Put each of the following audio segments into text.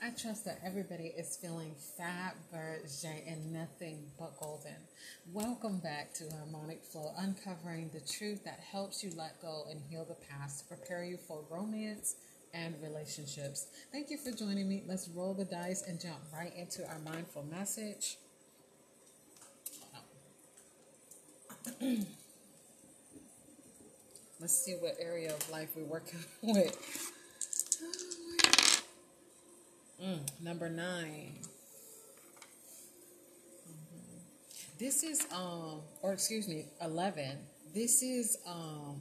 I trust that everybody is feeling fat, Fabergé and nothing but golden. Welcome back to Harmonic Flow, uncovering the truth that helps you let go and heal the past to prepare you for romance and relationships. Thank you for joining me. Let's roll the dice and jump right into our mindful message. Let's see what area of life we're working with. Mm, number 9 mm-hmm. This is um, or excuse me, eleven. This is um,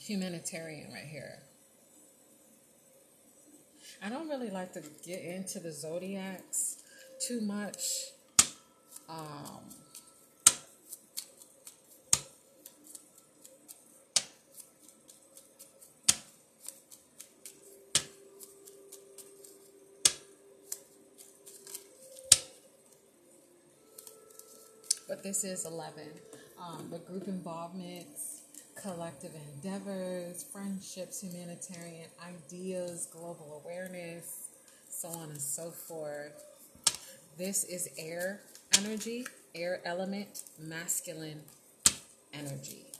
humanitarian right here. I don't really like to get into the zodiacs too much. Um, but this is 11. Um, the group involvements, collective endeavors, friendships, humanitarian ideas, global awareness, so on and so forth. This is air energy, air element, masculine energy.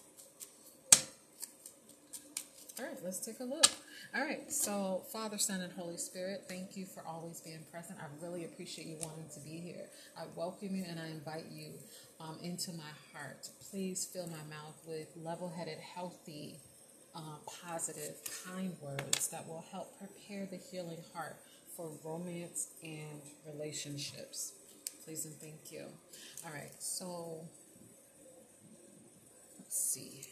All right, let's take a look. All right, so Father, Son, and Holy Spirit, thank you for always being present. I really appreciate you wanting to be here. I welcome you and I invite you um, into my heart. Please fill my mouth with level headed, healthy, uh, positive, kind words that will help prepare the healing heart for romance and relationships. Please and thank you. All right, so let's see.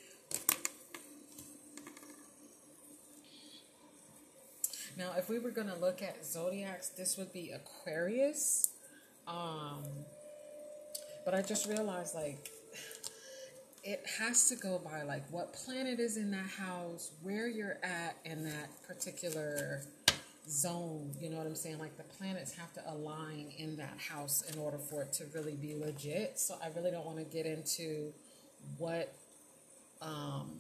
Now, if we were going to look at zodiacs, this would be Aquarius. Um, but I just realized like it has to go by like what planet is in that house, where you're at in that particular zone. You know what I'm saying? Like the planets have to align in that house in order for it to really be legit. So I really don't want to get into what um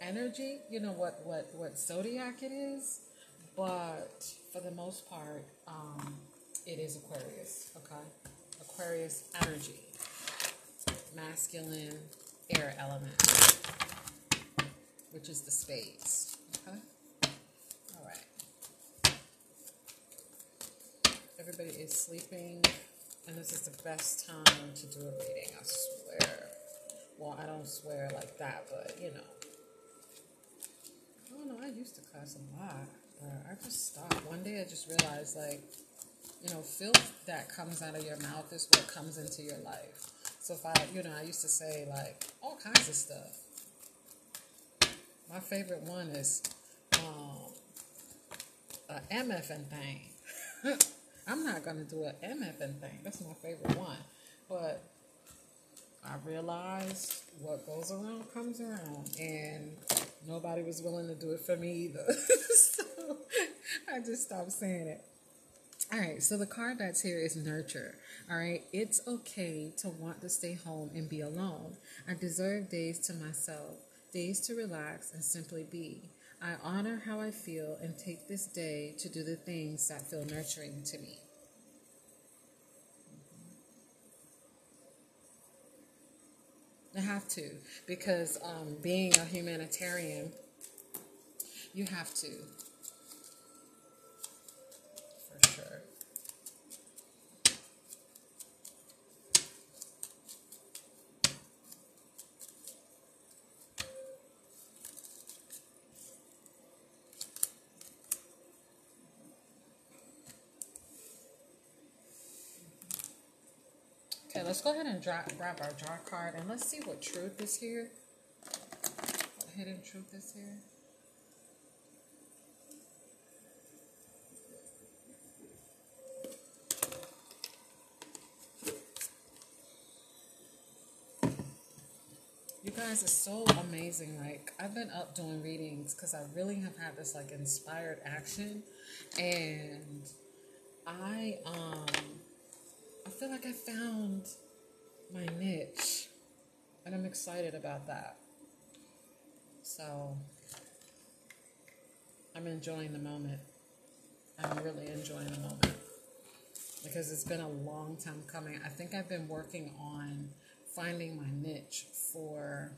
energy, you know what what what zodiac it is, but for the most part, um, it is Aquarius. Okay, Aquarius energy, masculine air element, which is the spades. Okay, all right. Everybody is sleeping, and this is the best time to do a reading. I swear. Well, I don't swear like that, but you know don't know. I used to cuss a lot, but I just stopped. One day I just realized, like, you know, filth that comes out of your mouth is what comes into your life. So if I, you know, I used to say like all kinds of stuff. My favorite one is um, a MFN thing. I'm not gonna do an MFN thing. That's my favorite one, but I realized what goes around comes around, and nobody was willing to do it for me either. so I just stopped saying it. All right, so the card that's here is nurture. All right, it's okay to want to stay home and be alone. I deserve days to myself, days to relax and simply be. I honor how I feel and take this day to do the things that feel nurturing to me. I have to because um, being a humanitarian, you have to. For sure. Okay, let's go ahead and grab our draw card and let's see what truth is here. What hidden truth is here. You guys are so amazing. Like, I've been up doing readings because I really have had this like inspired action. And I, um, I feel like I found my niche, and I'm excited about that. So I'm enjoying the moment. I'm really enjoying the moment because it's been a long time coming. I think I've been working on finding my niche for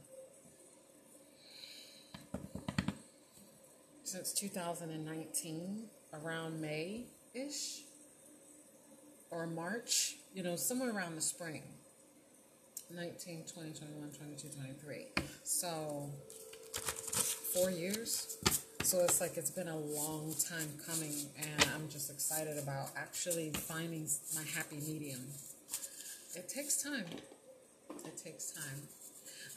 since 2019, around May ish or March, you know, somewhere around the spring. 19, 20, 21, 22, 23. So, four years. So it's like it's been a long time coming, and I'm just excited about actually finding my happy medium. It takes time. It takes time.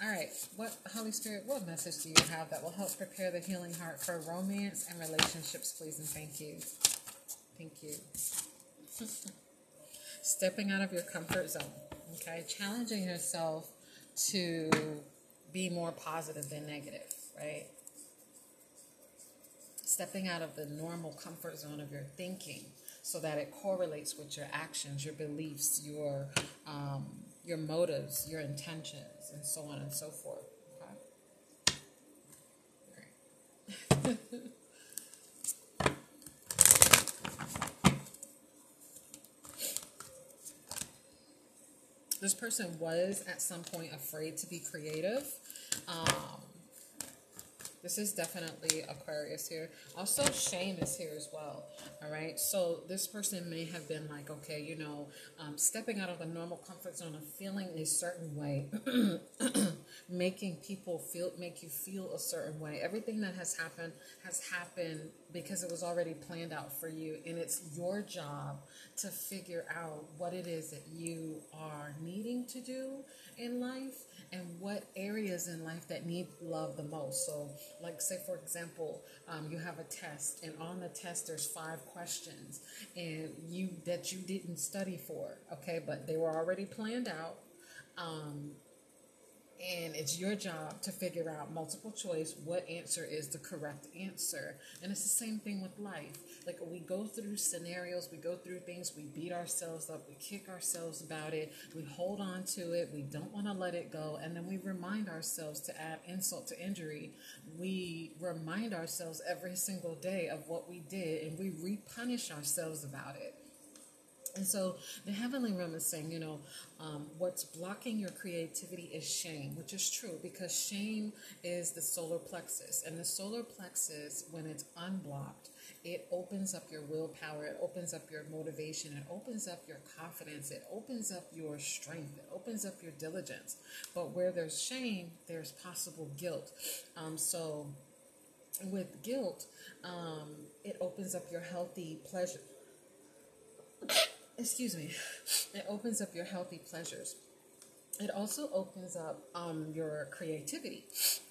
All right, what Holy Spirit, what message do you have that will help prepare the healing heart for romance and relationships, please? And thank you. Thank you. Stepping out of your comfort zone, okay? Challenging yourself to be more positive than negative, right? Stepping out of the normal comfort zone of your thinking so that it correlates with your actions, your beliefs, your um, your motives, your intentions, and so on and so forth. Okay. this person was at some point afraid to be creative. Um, this is definitely Aquarius here. Also, shame is here as well. All right. So this person may have been like, okay, you know, um, stepping out of the normal comfort zone of feeling a certain way, making people feel, make you feel a certain way. Everything that has happened has happened because it was already planned out for you, and it's your job to figure out what it is that you are needing to do in life and what areas in life that need love the most. So, like, say, for example, um, you have a test, and on the test, there's five questions, and you that you didn't study for, okay, but they were already planned out. Um, and it's your job to figure out multiple choice what answer is the correct answer. And it's the same thing with life. Like we go through scenarios we go through things we beat ourselves up we kick ourselves about it we hold on to it we don't want to let it go and then we remind ourselves to add insult to injury. We remind ourselves every single day of what we did and we repunish ourselves about it and so the heavenly realm is saying, you know, um, what's blocking your creativity is shame, which is true because shame is the solar plexus. And the solar plexus, when it's unblocked, it opens up your willpower, it opens up your motivation, it opens up your confidence, it opens up your strength, it opens up your diligence. But where there's shame, there's possible guilt. Um, so with guilt, um, it opens up your healthy pleasure excuse me, it opens up your healthy pleasures. It also opens up um, your creativity,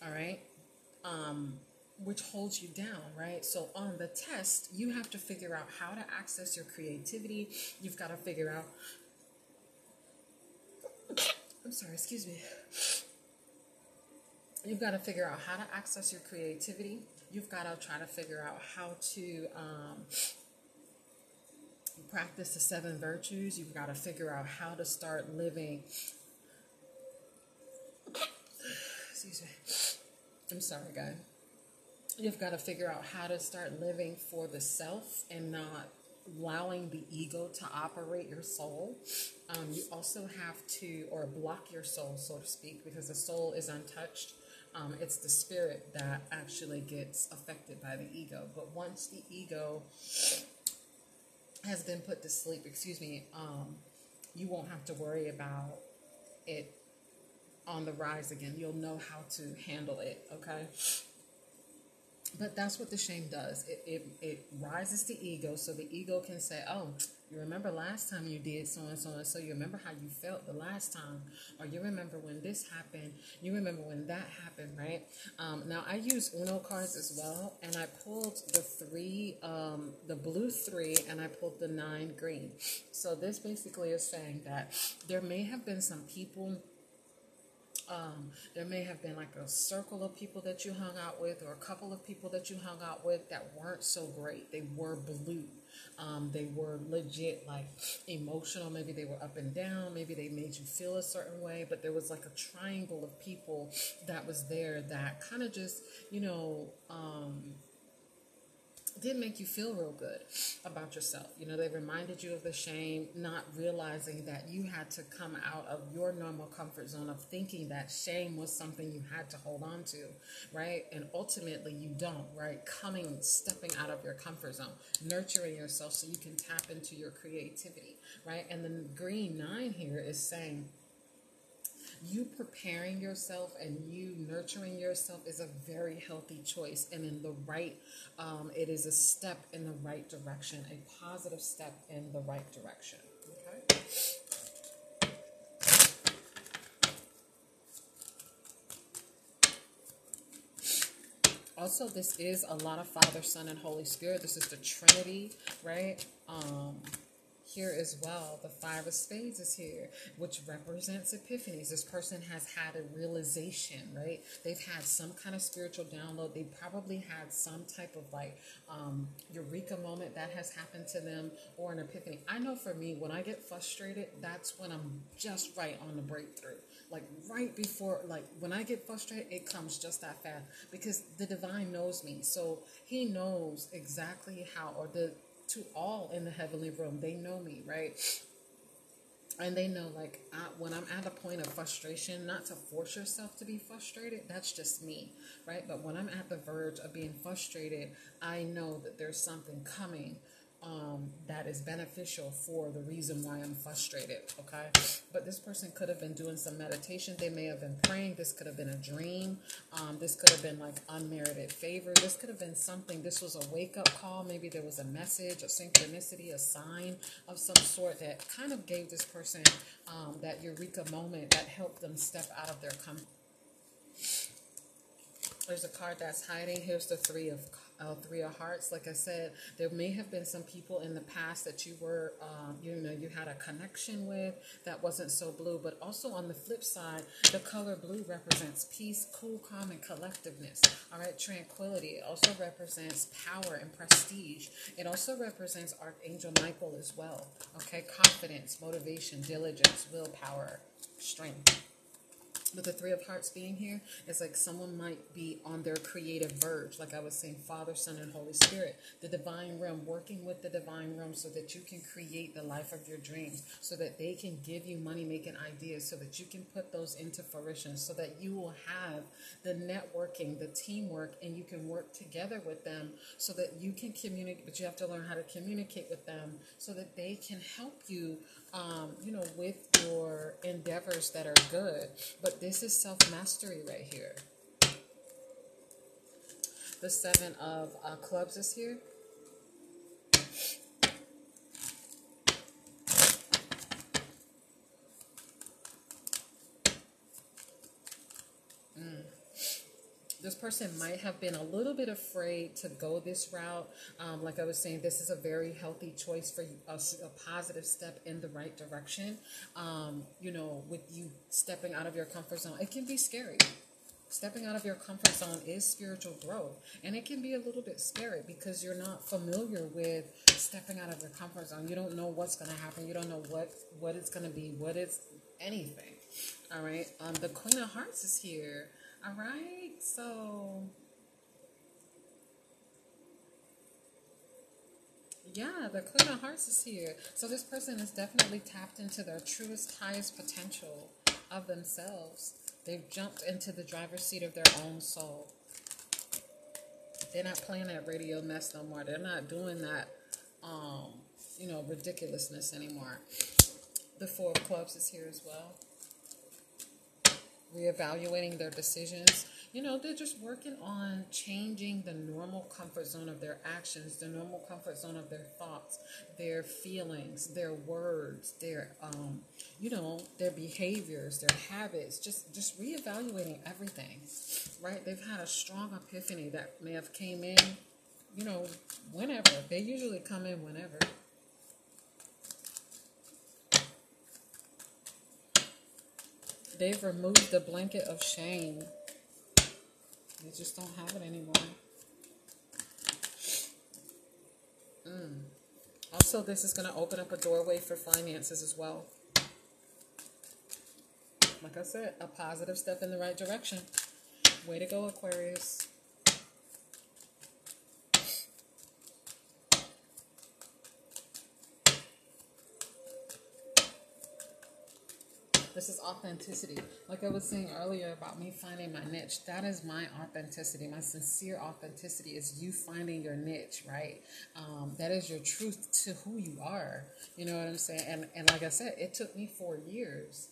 all right, um, which holds you down, right? So on the test, you have to figure out how to access your creativity. You've got to figure out. I'm sorry, excuse me. You've got to figure out how to access your creativity. You've got to try to figure out how to um, practice the seven virtues, you've got to figure out how to start living. Excuse me. I'm sorry, guys. You've got to figure out how to start living for the self and not allowing the ego to operate your soul. Um, you also have to, or block your soul, so to speak, because the soul is untouched. Um, it's the spirit that actually gets affected by the ego. But once the ego has been put to sleep, excuse me, um, you won't have to worry about it on the rise again. You'll know how to handle it, okay? But that's what the shame does. It, it, it rises the ego so the ego can say, oh, you remember last time you did so and so and so. You remember how you felt the last time, or you remember when this happened. You remember when that happened, right? Um, now I use Uno cards as well, and I pulled the three, um, the blue three, and I pulled the nine green. So this basically is saying that there may have been some people um, there may have been like a circle of people that you hung out with, or a couple of people that you hung out with that weren't so great. They were blue. Um, they were legit like emotional. Maybe they were up and down. Maybe they made you feel a certain way. But there was like a triangle of people that was there that kind of just, you know, um, didn't make you feel real good about yourself. You know, they reminded you of the shame, not realizing that you had to come out of your normal comfort zone of thinking that shame was something you had to hold on to, right? And ultimately, you don't, right? Coming, stepping out of your comfort zone, nurturing yourself so you can tap into your creativity, right? And the green nine here is saying, you preparing yourself and you nurturing yourself is a very healthy choice. And in the right um, it is a step in the right direction a positive step in the right direction. Okay. Also this is a lot of father son and holy spirit. This is the trinity right? Um here as well. The Five of Spades is here, which represents epiphanies. This person has had a realization, right? They've had some kind of spiritual download. They probably had some type of like um, eureka moment that has happened to them or an epiphany. I know for me, when I get frustrated, that's when I'm just right on the breakthrough. Like right before, like when I get frustrated, it comes just that fast because the divine knows me. So he knows exactly how, or the to all in the heavenly realm. They know me, right? And they know, like, I, when I'm at a point of frustration, not to force yourself to be frustrated, that's just me, right? But when I'm at the verge of being frustrated, I know that there's something coming um, that is beneficial for the reason why I'm frustrated. Okay. But this person could have been doing some meditation. They may have been praying. This could have been a dream. Um, this could have been like unmerited favor. This could have been something. This was a wake up call. Maybe there was a message, a synchronicity, a sign of some sort that kind of gave this person um, that eureka moment that helped them step out of their comfort. There's a card that's hiding. Here's the three of uh, three of hearts. Like i said there may have been some people in the past that you were um, you know you had a connection with that wasn't so blue. But also on the flip side the color blue represents peace cool calm and collectiveness. All right tranquility. It also represents power and prestige. It also represents archangel michael as well. Okay confidence motivation diligence willpower strength with the three of hearts being here it's like someone might be on their creative verge. Like i was saying father son and holy spirit. The divine realm working with the divine realm so that you can create the life of your dreams so that they can give you money making ideas so that you can put those into fruition so that you will have the networking the teamwork and you can work together with them so that you can communicate but you have to learn how to communicate with them so that they can help you um, you know, with your endeavors that are good. But this is self mastery right here. The Seven of uh, Clubs is here. This person might have been a little bit afraid to go this route. Um, like I was saying, this is a very healthy choice for a, a positive step in the right direction. Um, you know, with you stepping out of your comfort zone, it can be scary. Stepping out of your comfort zone is spiritual growth, and it can be a little bit scary because you're not familiar with stepping out of your comfort zone. You don't know what's going to happen. You don't know what what it's going to be. What is anything. All right. Um, the Queen of Hearts is here. All right, so yeah, the Queen of Hearts is here. So this person is definitely tapped into their truest, highest potential of themselves. They've jumped into the driver's seat of their own soul. They're not playing that radio mess no more. They're not doing that, um, you know, ridiculousness anymore. The Four of Clubs is here as well reevaluating their decisions. You know, they're just working on changing the normal comfort zone of their actions, the normal comfort zone of their thoughts, their feelings, their words, their um, you know, their behaviors, their habits, just just reevaluating everything. Right? They've had a strong epiphany that may have came in, you know, whenever. They usually come in whenever. They've removed the blanket of shame. They just don't have it anymore. Mm. Also, this is going to open up a doorway for finances as well. Like I said, a positive step in the right direction. Way to go, Aquarius. This is authenticity. Like I was saying earlier about me finding my niche. That is my authenticity. My sincere authenticity is you finding your niche, right? Um, that is your truth to who you are. You know what I'm saying? And and like I said, it took me four years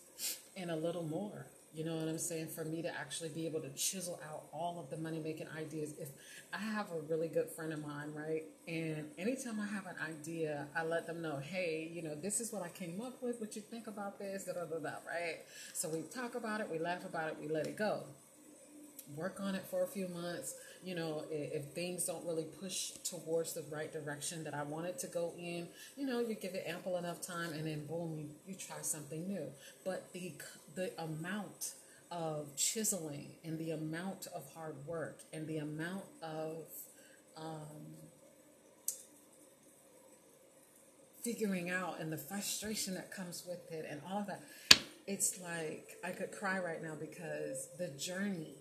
and a little more you know what I'm saying? For me to actually be able to chisel out all of the money making ideas. If I have a really good friend of mine, right? And anytime I have an idea, I let them know, hey, you know, this is what I came up with. What you think about this? Da, da, da, da, right? So we talk about it, we laugh about it, we let it go. Work on it for a few months. You know, if, things don't really push towards the right direction that I want it to go in, you know, you give it ample enough time and then boom, you, you try something new. But the the amount of chiseling and the amount of hard work and the amount of um, figuring out and the frustration that comes with it and all of that it's like i could cry right now because the journey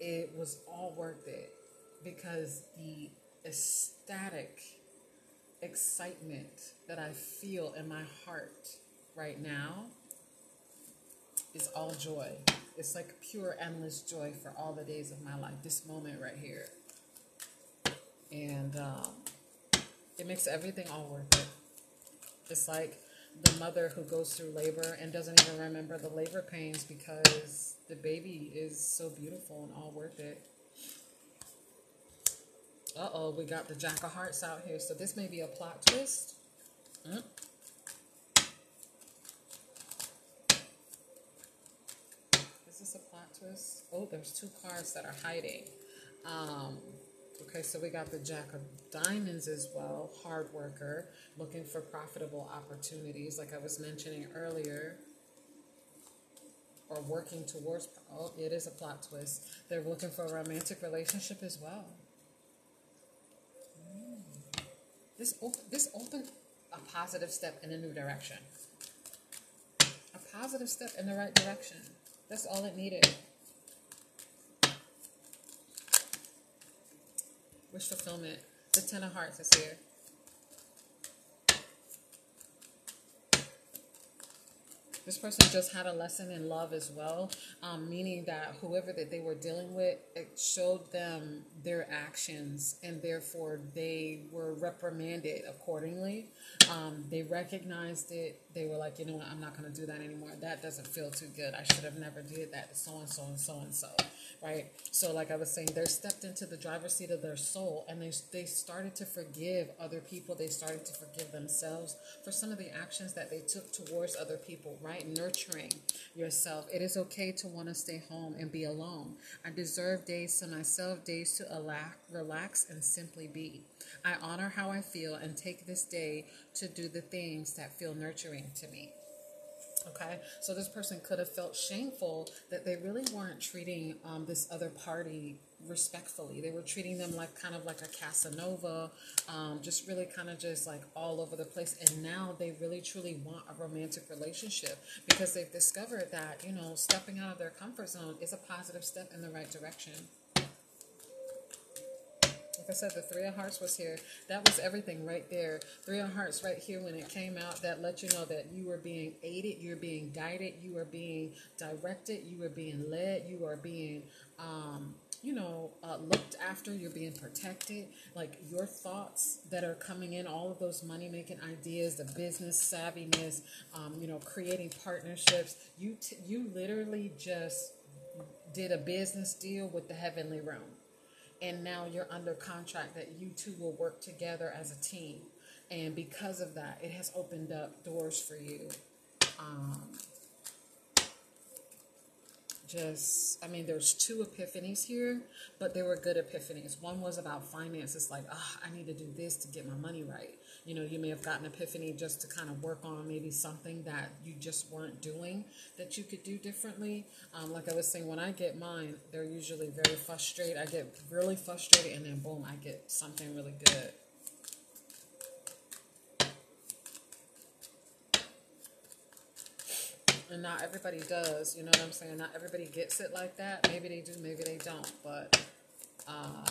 it was all worth it because the ecstatic excitement that i feel in my heart right now is all joy. It's like pure, endless joy for all the days of my life. This moment right here. And um, it makes everything all worth it. It's like the mother who goes through labor and doesn't even remember the labor pains because the baby is so beautiful and all worth it. Uh oh, we got the Jack of Hearts out here. So this may be a plot twist. Mm. Twist. Oh, there's two cards that are hiding. Um, okay, so we got the Jack of Diamonds as well, hard worker, looking for profitable opportunities, like I was mentioning earlier, or working towards. Oh, it is a plot twist. They're looking for a romantic relationship as well. Mm. This op- this opened a positive step in a new direction. A positive step in the right direction. That's all it needed. Wish fulfillment. The Ten of Hearts is here. This person just had a lesson in love as well, um, meaning that whoever that they were dealing with, it showed them their actions, and therefore they were reprimanded accordingly. Um, they recognized it. They were like, you know what, I'm not going to do that anymore. That doesn't feel too good. I should have never did that. So and so and so and so right? So, like I was saying, they stepped into the driver's seat of their soul and they, they started to forgive other people. They started to forgive themselves for some of the actions that they took towards other people, right? Nurturing yourself. It is okay to want to stay home and be alone. I deserve days to myself, days to relax and simply be. I honor how I feel and take this day to do the things that feel nurturing to me. Okay, so this person could have felt shameful that they really weren't treating um, this other party respectfully. They were treating them like kind of like a Casanova, um, just really kind of just like all over the place. And now they really truly want a romantic relationship because they've discovered that, you know, stepping out of their comfort zone is a positive step in the right direction. Like I said, the Three of Hearts was here. That was everything right there. Three of Hearts right here when it came out, that let you know that you were being aided, you're being guided, you are being directed, you are being led, you are being, um, you know, uh, looked after, you're being protected. Like your thoughts that are coming in, all of those money making ideas, the business savviness, um, you know, creating partnerships. You t- you literally just did a business deal with the heavenly realm and now you're under contract that you two will work together as a team. And because of that, it has opened up doors for you. Um, just, I mean, there's two epiphanies here, but they were good epiphanies. One was about finances, like, oh, I need to do this to get my money right. You know, you may have gotten epiphany just to kind of work on maybe something that you just weren't doing that you could do differently. Um, like I was saying, when I get mine, they're usually very frustrated. I get really frustrated, and then boom, I get something really good. and not everybody does. You know what I'm saying? Not everybody gets it like that. Maybe they do, maybe they don't. But uh,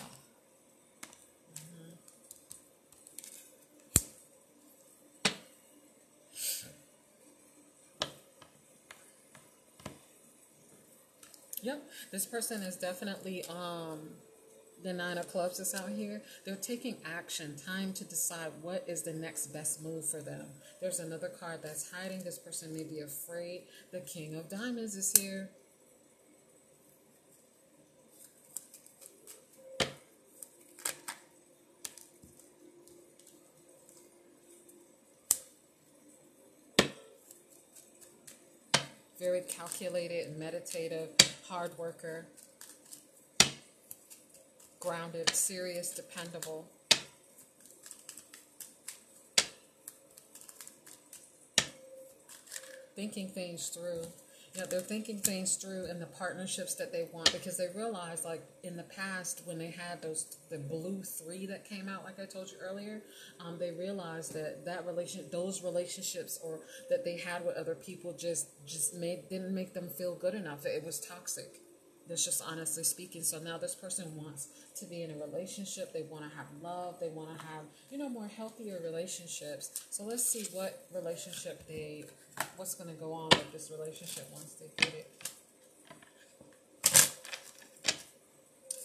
this person is definitely um, the nine of clubs that's out here. They're taking action, time to decide what is the next best move for them. There's another card that's hiding. This person may be afraid. The king of diamonds is here. very calculated, and meditative, hard worker, grounded, serious, dependable. Thinking things through know, they're thinking things through in the partnerships that they want because they realize, like in the past, when they had those the blue three that came out, like I told you earlier, um, they realized that that relation, those relationships, or that they had with other people, just just made didn't make them feel good enough. It was toxic. That's just honestly speaking. So now this person wants to be in a relationship. They want to have love. They want to have, you know, more healthier relationships. So let's see what relationship they, what's going to go on with this relationship once they get it.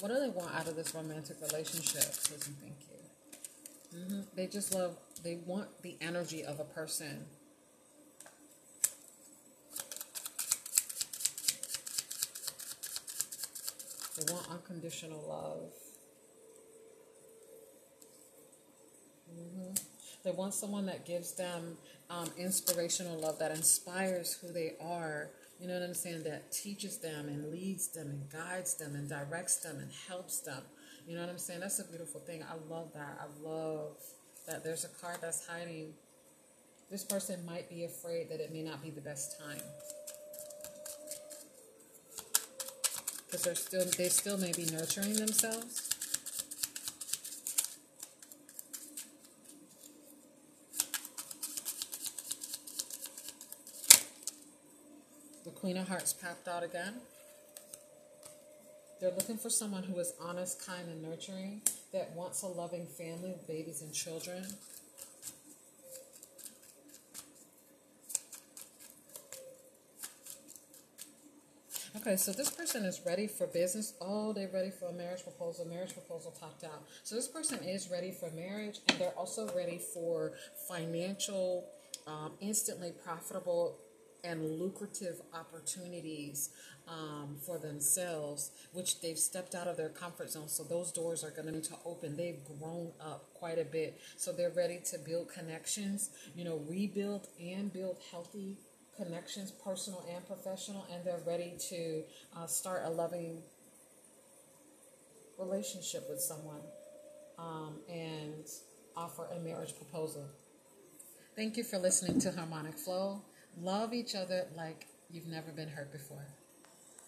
What do they want out of this romantic relationship? Listen, thank you. Mm-hmm. They just love, they want the energy of a person They want unconditional love. Mm-hmm. They want someone that gives them um, inspirational love, that inspires who they are. You know what I'm saying? That teaches them and leads them and guides them and directs them and helps them. You know what I'm saying? That's a beautiful thing. I love that. I love that there's a card that's hiding. This person might be afraid that it may not be the best time. Because they're still they still may be nurturing themselves. The Queen of Hearts popped out again. They're looking for someone who is honest, kind, and nurturing, that wants a loving family with babies and children. Okay, so this person is ready for business. Oh, they're ready for a marriage proposal. Marriage proposal popped out. So this person is ready for marriage, and they're also ready for financial, um, instantly profitable, and lucrative opportunities um, for themselves, which they've stepped out of their comfort zone. So those doors are going to need to open. They've grown up quite a bit. So they're ready to build connections, you know, rebuild and build healthy connections, personal and professional, and they're ready to uh, start a loving relationship with someone um, and offer a marriage proposal. Thank you for listening to Harmonic Flow. Love each other like you've never been hurt before.